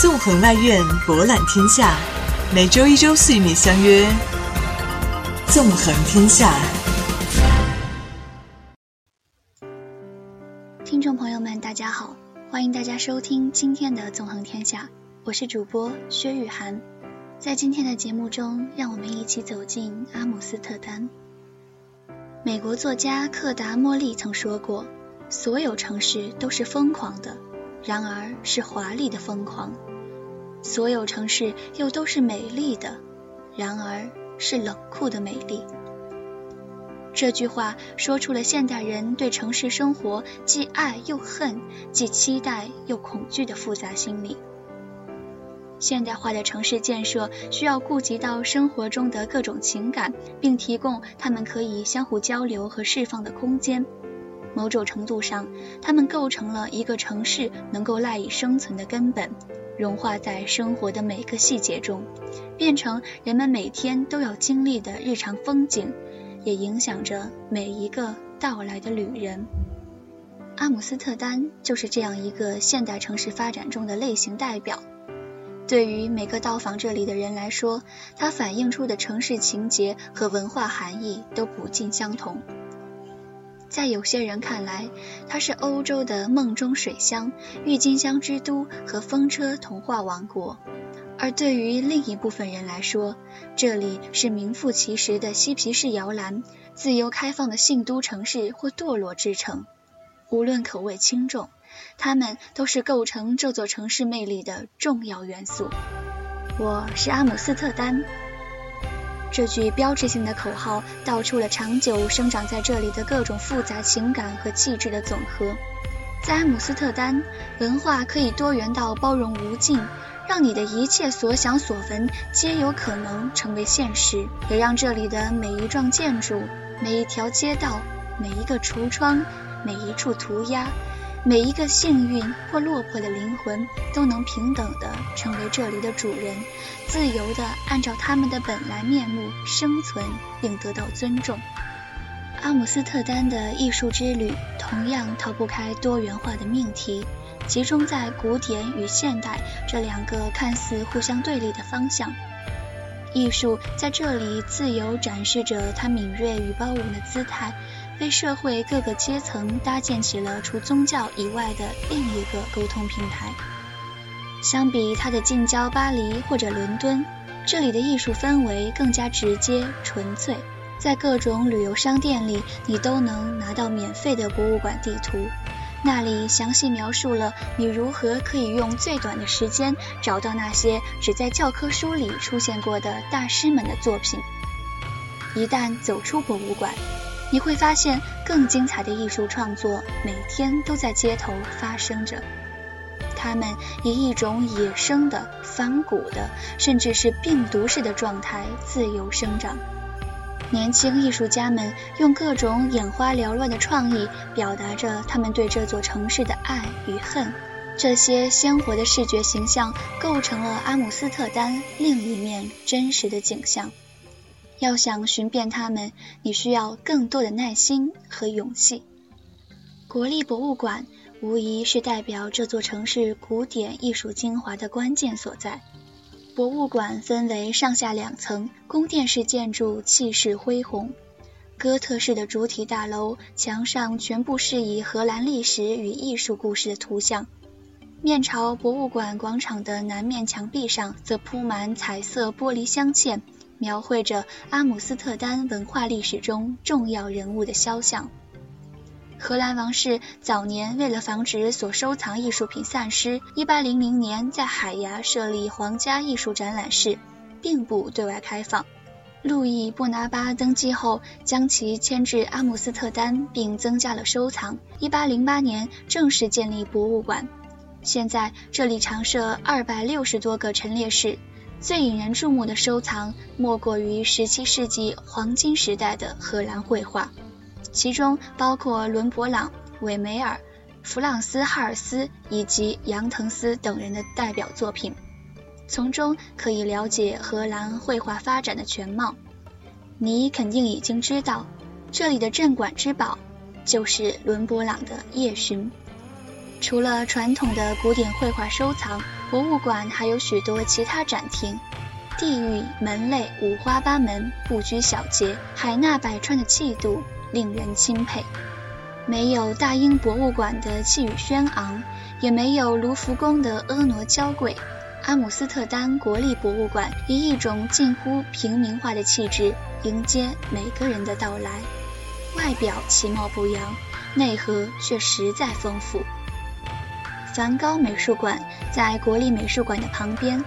纵横外院，博览天下。每周一、周四与你相约《纵横天下》。听众朋友们，大家好，欢迎大家收听今天的《纵横天下》，我是主播薛雨涵。在今天的节目中，让我们一起走进阿姆斯特丹。美国作家克达莫利曾说过：“所有城市都是疯狂的，然而是华丽的疯狂；所有城市又都是美丽的，然而是冷酷的美丽。”这句话说出了现代人对城市生活既爱又恨、既期待又恐惧的复杂心理。现代化的城市建设需要顾及到生活中的各种情感，并提供他们可以相互交流和释放的空间。某种程度上，它们构成了一个城市能够赖以生存的根本，融化在生活的每个细节中，变成人们每天都要经历的日常风景，也影响着每一个到来的旅人。阿姆斯特丹就是这样一个现代城市发展中的类型代表。对于每个到访这里的人来说，它反映出的城市情节和文化含义都不尽相同。在有些人看来，它是欧洲的梦中水乡、郁金香之都和风车童话王国；而对于另一部分人来说，这里是名副其实的嬉皮士摇篮、自由开放的性都城市或堕落之城。无论口味轻重。它们都是构成这座城市魅力的重要元素。我是阿姆斯特丹，这句标志性的口号道出了长久生长在这里的各种复杂情感和气质的总和。在阿姆斯特丹，文化可以多元到包容无尽，让你的一切所想所闻皆有可能成为现实，也让这里的每一幢建筑、每一条街道、每一个橱窗、每一处涂鸦。每一个幸运或落魄的灵魂都能平等地成为这里的主人，自由地按照他们的本来面目生存并得到尊重。阿姆斯特丹的艺术之旅同样逃不开多元化的命题，集中在古典与现代这两个看似互相对立的方向。艺术在这里自由展示着它敏锐与包容的姿态。为社会各个阶层搭建起了除宗教以外的另一个沟通平台。相比它的近郊巴黎或者伦敦，这里的艺术氛围更加直接纯粹。在各种旅游商店里，你都能拿到免费的博物馆地图，那里详细描述了你如何可以用最短的时间找到那些只在教科书里出现过的大师们的作品。一旦走出博物馆，你会发现，更精彩的艺术创作每天都在街头发生着。他们以一种野生的、反骨的，甚至是病毒式的状态自由生长。年轻艺术家们用各种眼花缭乱的创意，表达着他们对这座城市的爱与恨。这些鲜活的视觉形象，构成了阿姆斯特丹另一面真实的景象。要想寻遍它们，你需要更多的耐心和勇气。国立博物馆无疑是代表这座城市古典艺术精华的关键所在。博物馆分为上下两层，宫殿式建筑气势恢宏，哥特式的主体大楼墙上全部是以荷兰历史与艺术故事的图像。面朝博物馆广场的南面墙壁上，则铺满彩色玻璃镶嵌。描绘着阿姆斯特丹文化历史中重要人物的肖像。荷兰王室早年为了防止所收藏艺术品散失，1800年在海牙设立皇家艺术展览室，并不对外开放。路易布拿巴登基后，将其迁至阿姆斯特丹，并增加了收藏。1808年正式建立博物馆，现在这里常设260多个陈列室。最引人注目的收藏，莫过于17世纪黄金时代的荷兰绘画，其中包括伦勃朗、韦梅尔、弗朗斯·哈尔斯以及杨滕斯等人的代表作品。从中可以了解荷兰绘画发展的全貌。你肯定已经知道，这里的镇馆之宝就是伦勃朗的《夜巡》。除了传统的古典绘画收藏，博物馆还有许多其他展厅，地域门类五花八门，不拘小节，海纳百川的气度令人钦佩。没有大英博物馆的气宇轩昂，也没有卢浮宫的婀娜娇贵。阿姆斯特丹国立博物馆以一种近乎平民化的气质迎接每个人的到来，外表其貌不扬，内核却实在丰富。梵高美术馆在国立美术馆的旁边，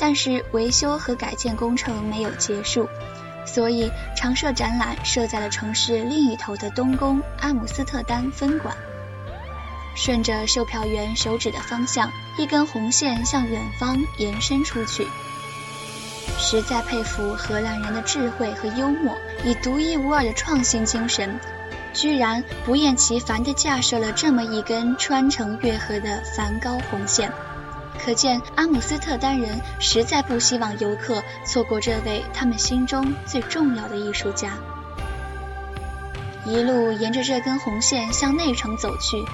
但是维修和改建工程没有结束。所以，常设展览设在了城市另一头的东宫阿姆斯特丹分馆。顺着售票员手指的方向，一根红线向远方延伸出去。实在佩服荷兰人的智慧和幽默，以独一无二的创新精神，居然不厌其烦地架设了这么一根穿城越河的梵高红线。可见阿姆斯特丹人实在不希望游客错过这位他们心中最重要的艺术家。一路沿着这根红线向内城走去，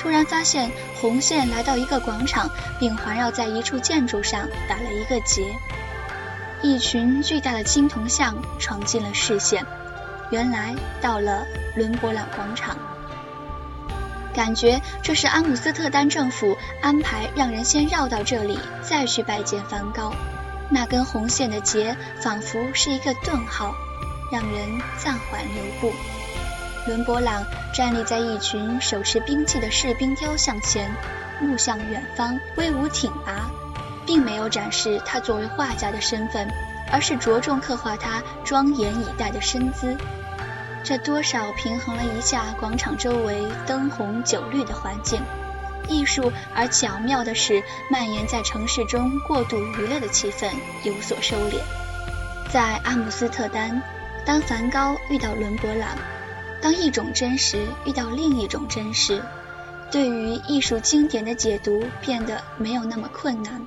突然发现红线来到一个广场，并环绕在一处建筑上打了一个结。一群巨大的青铜像闯进了视线，原来到了伦勃朗广场。感觉这是阿姆斯特丹政府安排让人先绕到这里，再去拜见梵高。那根红线的结仿佛是一个顿号，让人暂缓留步。伦勃朗站立在一群手持兵器的士兵雕像前，目向远方，威武挺拔，并没有展示他作为画家的身份，而是着重刻画他庄严以待的身姿。这多少平衡了一下广场周围灯红酒绿的环境，艺术而巧妙的是，蔓延在城市中过度娱乐的气氛有所收敛。在阿姆斯特丹，当梵高遇到伦勃朗，当一种真实遇到另一种真实，对于艺术经典的解读变得没有那么困难，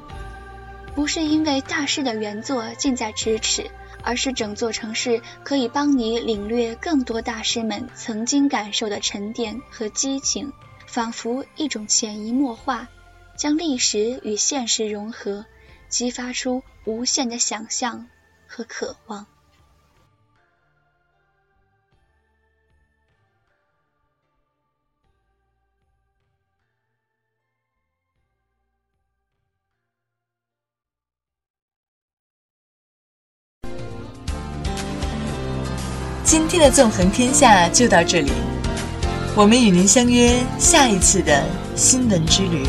不是因为大师的原作近在咫尺。而是整座城市可以帮你领略更多大师们曾经感受的沉淀和激情，仿佛一种潜移默化，将历史与现实融合，激发出无限的想象和渴望。今天的纵横天下就到这里，我们与您相约下一次的新闻之旅。